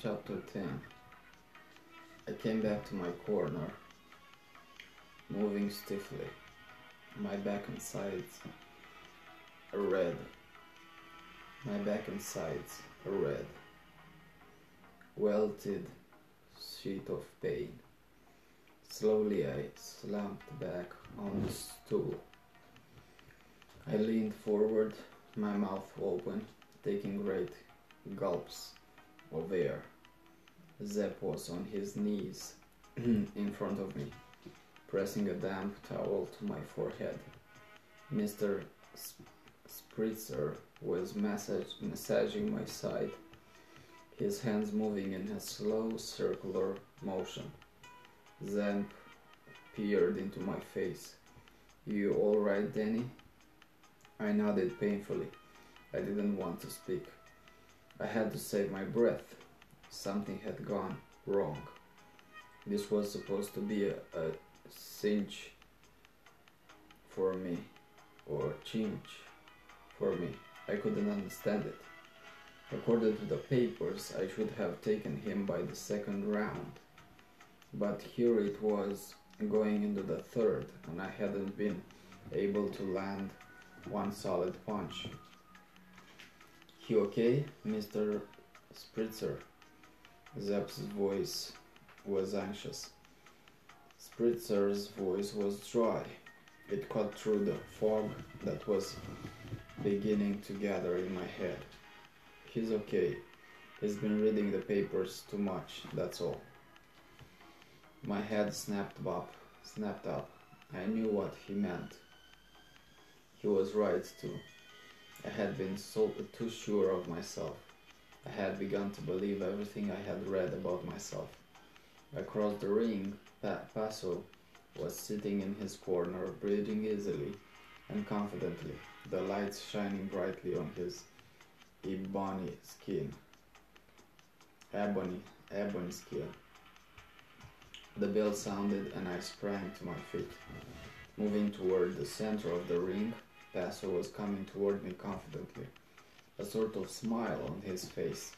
Chapter 10 I came back to my corner, moving stiffly. My back and sides are red. My back and sides are red. Welted sheet of pain. Slowly I slumped back on the stool. I leaned forward, my mouth open, taking great gulps of air. Zep was on his knees in front of me, pressing a damp towel to my forehead. Mr. Spritzer was massage massaging my side, his hands moving in a slow circular motion. Zamp peered into my face. You alright, Danny? I nodded painfully. I didn't want to speak. I had to save my breath. Something had gone wrong. This was supposed to be a, a cinch for me, or chinch for me. I couldn't understand it. According to the papers, I should have taken him by the second round. But here it was going into the third, and I hadn't been able to land one solid punch. You okay, Mr. Spritzer? Zep's voice was anxious. Spritzer's voice was dry. It cut through the fog that was beginning to gather in my head. He's okay. He's been reading the papers too much, that's all. My head snapped up, snapped up. I knew what he meant. He was right too. I had been so too sure of myself. I had begun to believe everything I had read about myself. Across the ring, pa- Paso was sitting in his corner, breathing easily and confidently, the lights shining brightly on his ebony skin. Ebony, ebony skin. The bell sounded and I sprang to my feet. Moving toward the center of the ring, Paso was coming toward me confidently, a sort of smile on his face.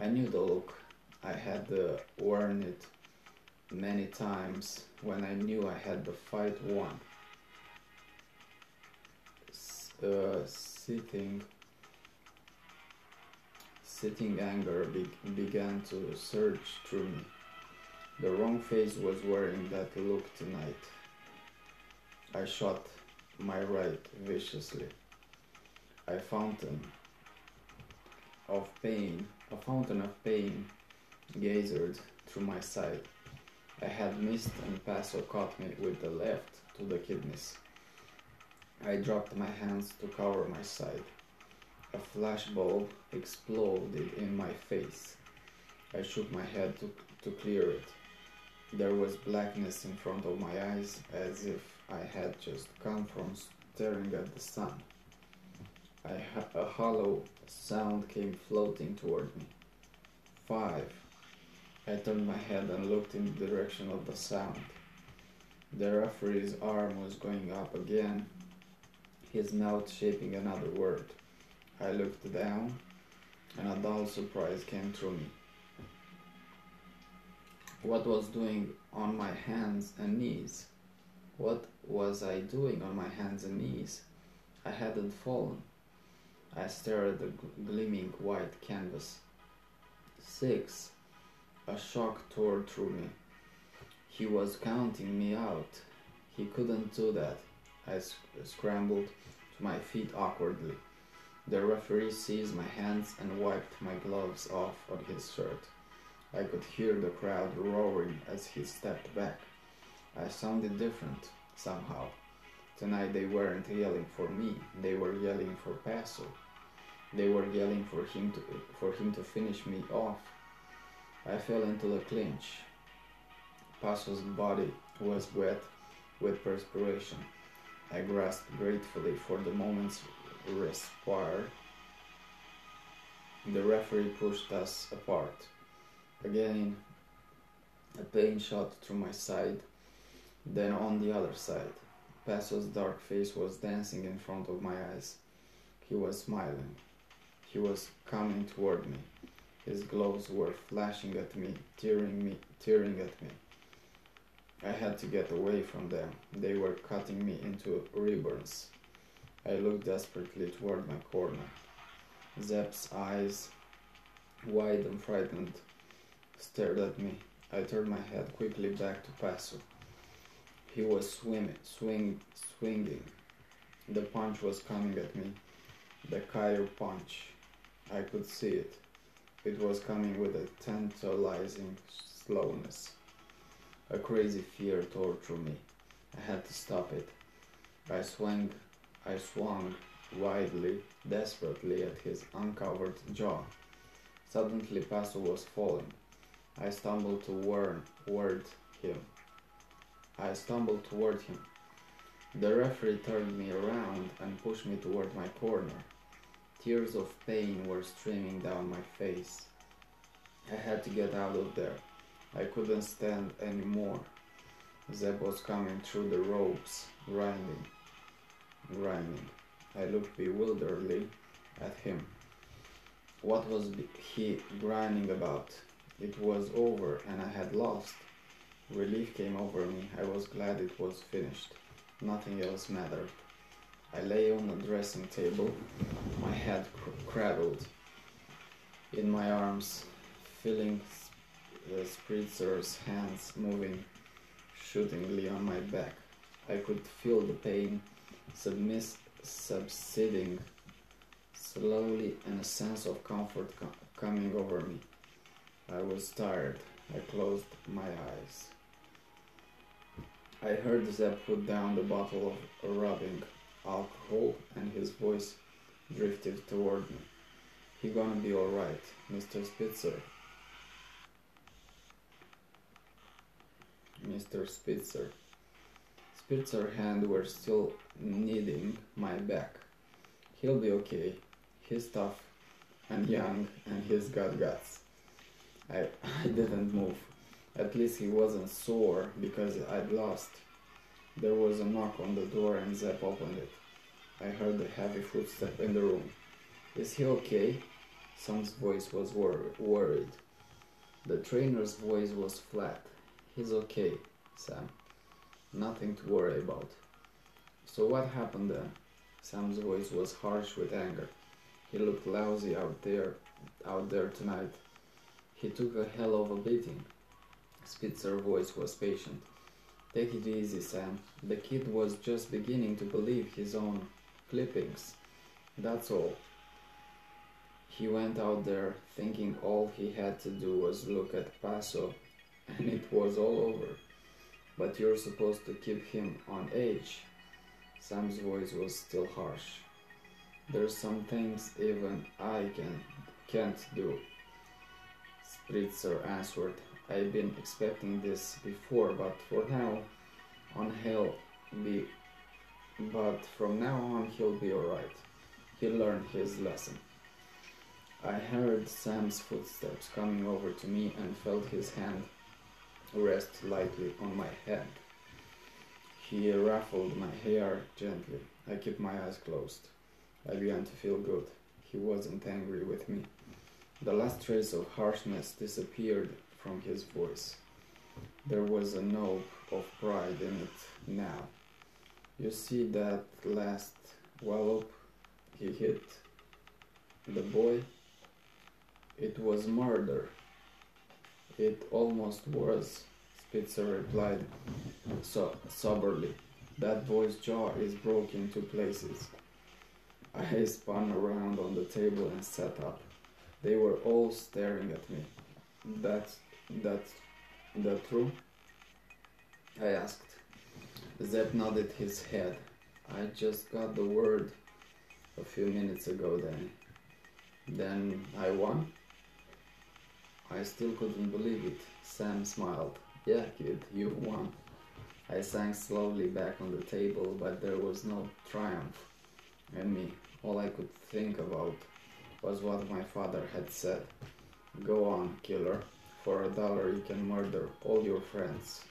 I knew the look. I had uh, worn it many times when I knew I had the fight won. Uh, sitting, sitting anger be- began to surge through me. The wrong face was wearing that look tonight. I shot my right viciously. A fountain of pain, a fountain of pain gazed through my side. I had missed and Paso caught me with the left to the kidneys. I dropped my hands to cover my side. A flashbulb exploded in my face. I shook my head to, to clear it. There was blackness in front of my eyes as if I had just come from staring at the sun. Ha- a hollow sound came floating toward me. Five. I turned my head and looked in the direction of the sound. The referee's arm was going up again, his mouth shaping another word. I looked down, and a dull surprise came through me. What was doing on my hands and knees? What was I doing on my hands and knees? I hadn't fallen. I stared at the gleaming white canvas. Six. A shock tore through me. He was counting me out. He couldn't do that. I sc- scrambled to my feet awkwardly. The referee seized my hands and wiped my gloves off on his shirt. I could hear the crowd roaring as he stepped back. I sounded different, somehow. Tonight they weren't yelling for me, they were yelling for Paso. They were yelling for him to for him to finish me off. I fell into the clinch. Paso's body was wet with perspiration. I grasped gratefully for the moment's respite. The referee pushed us apart. Again, a pain shot through my side, then on the other side. Paso's dark face was dancing in front of my eyes. He was smiling. He was coming toward me. His gloves were flashing at me, tearing me, tearing at me. I had to get away from them. They were cutting me into ribbons. I looked desperately toward my corner. Zep's eyes, wide and frightened, stared at me. I turned my head quickly back to Paso. He was swimming, swing, swinging. The punch was coming at me. The Caillou punch. I could see it. It was coming with a tantalizing slowness. A crazy fear tortured me. I had to stop it. I swung, I swung wildly, desperately at his uncovered jaw. Suddenly, Paso was falling. I stumbled toward, him. I stumbled toward him. The referee turned me around and pushed me toward my corner. Tears of pain were streaming down my face. I had to get out of there. I couldn't stand anymore. Zep was coming through the ropes, grinding, grinding. I looked bewilderedly at him. What was he grinding about? It was over and I had lost. Relief came over me. I was glad it was finished. Nothing else mattered. I lay on the dressing table, my head cr- cradled in my arms, feeling the uh, spritzer's hands moving shootingly on my back. I could feel the pain submiss- subsiding slowly and a sense of comfort co- coming over me. I was tired. I closed my eyes. I heard Zep put down the bottle of rubbing alcohol and his voice drifted toward me. He gonna be alright, Mr. Spritzer. Mr. Spritzer. Spritzer hand were still kneading my back. He'll be okay. He's tough and young and he's got guts. I, I didn't move. At least he wasn't sore because I'd lost. There was a knock on the door and Zep opened it. I heard a heavy footstep in the room. Is he okay? Sam's voice was wor- worried. The trainer's voice was flat. He's okay, Sam. Nothing to worry about. So what happened then? Sam's voice was harsh with anger. He looked lousy out there out there tonight. He took a hell of a beating. Spritzer's voice was patient. Take it easy, Sam. The kid was just beginning to believe his own clippings. That's all. He went out there thinking all he had to do was look at Paso and it was all over. But you're supposed to keep him on edge. Sam's voice was still harsh. There's some things even I can can't do. Spritzer answered. I've been expecting this before, but for now on he'll be but from now on he'll be alright. He learned his lesson. I heard Sam's footsteps coming over to me and felt his hand rest lightly on my head. He ruffled my hair gently. I kept my eyes closed. I began to feel good. He wasn't angry with me. The last trace of harshness disappeared from his voice. There was a note of pride in it now. You see that last wallop he hit the boy? It was murder. It almost was, Spritzer replied so soberly. That boy's jaw is broken two places. I spun around on the table and sat up. They were all staring at me. That's that's that true? I asked. Zep nodded his head. I just got the word a few minutes ago then. Then I won? I still couldn't believe it. Sam smiled. Yeah, kid, you won. I sank slowly back on the table, but there was no triumph in me. All I could think about was what my father had said. Go on, killer. For a dollar you can murder all your friends.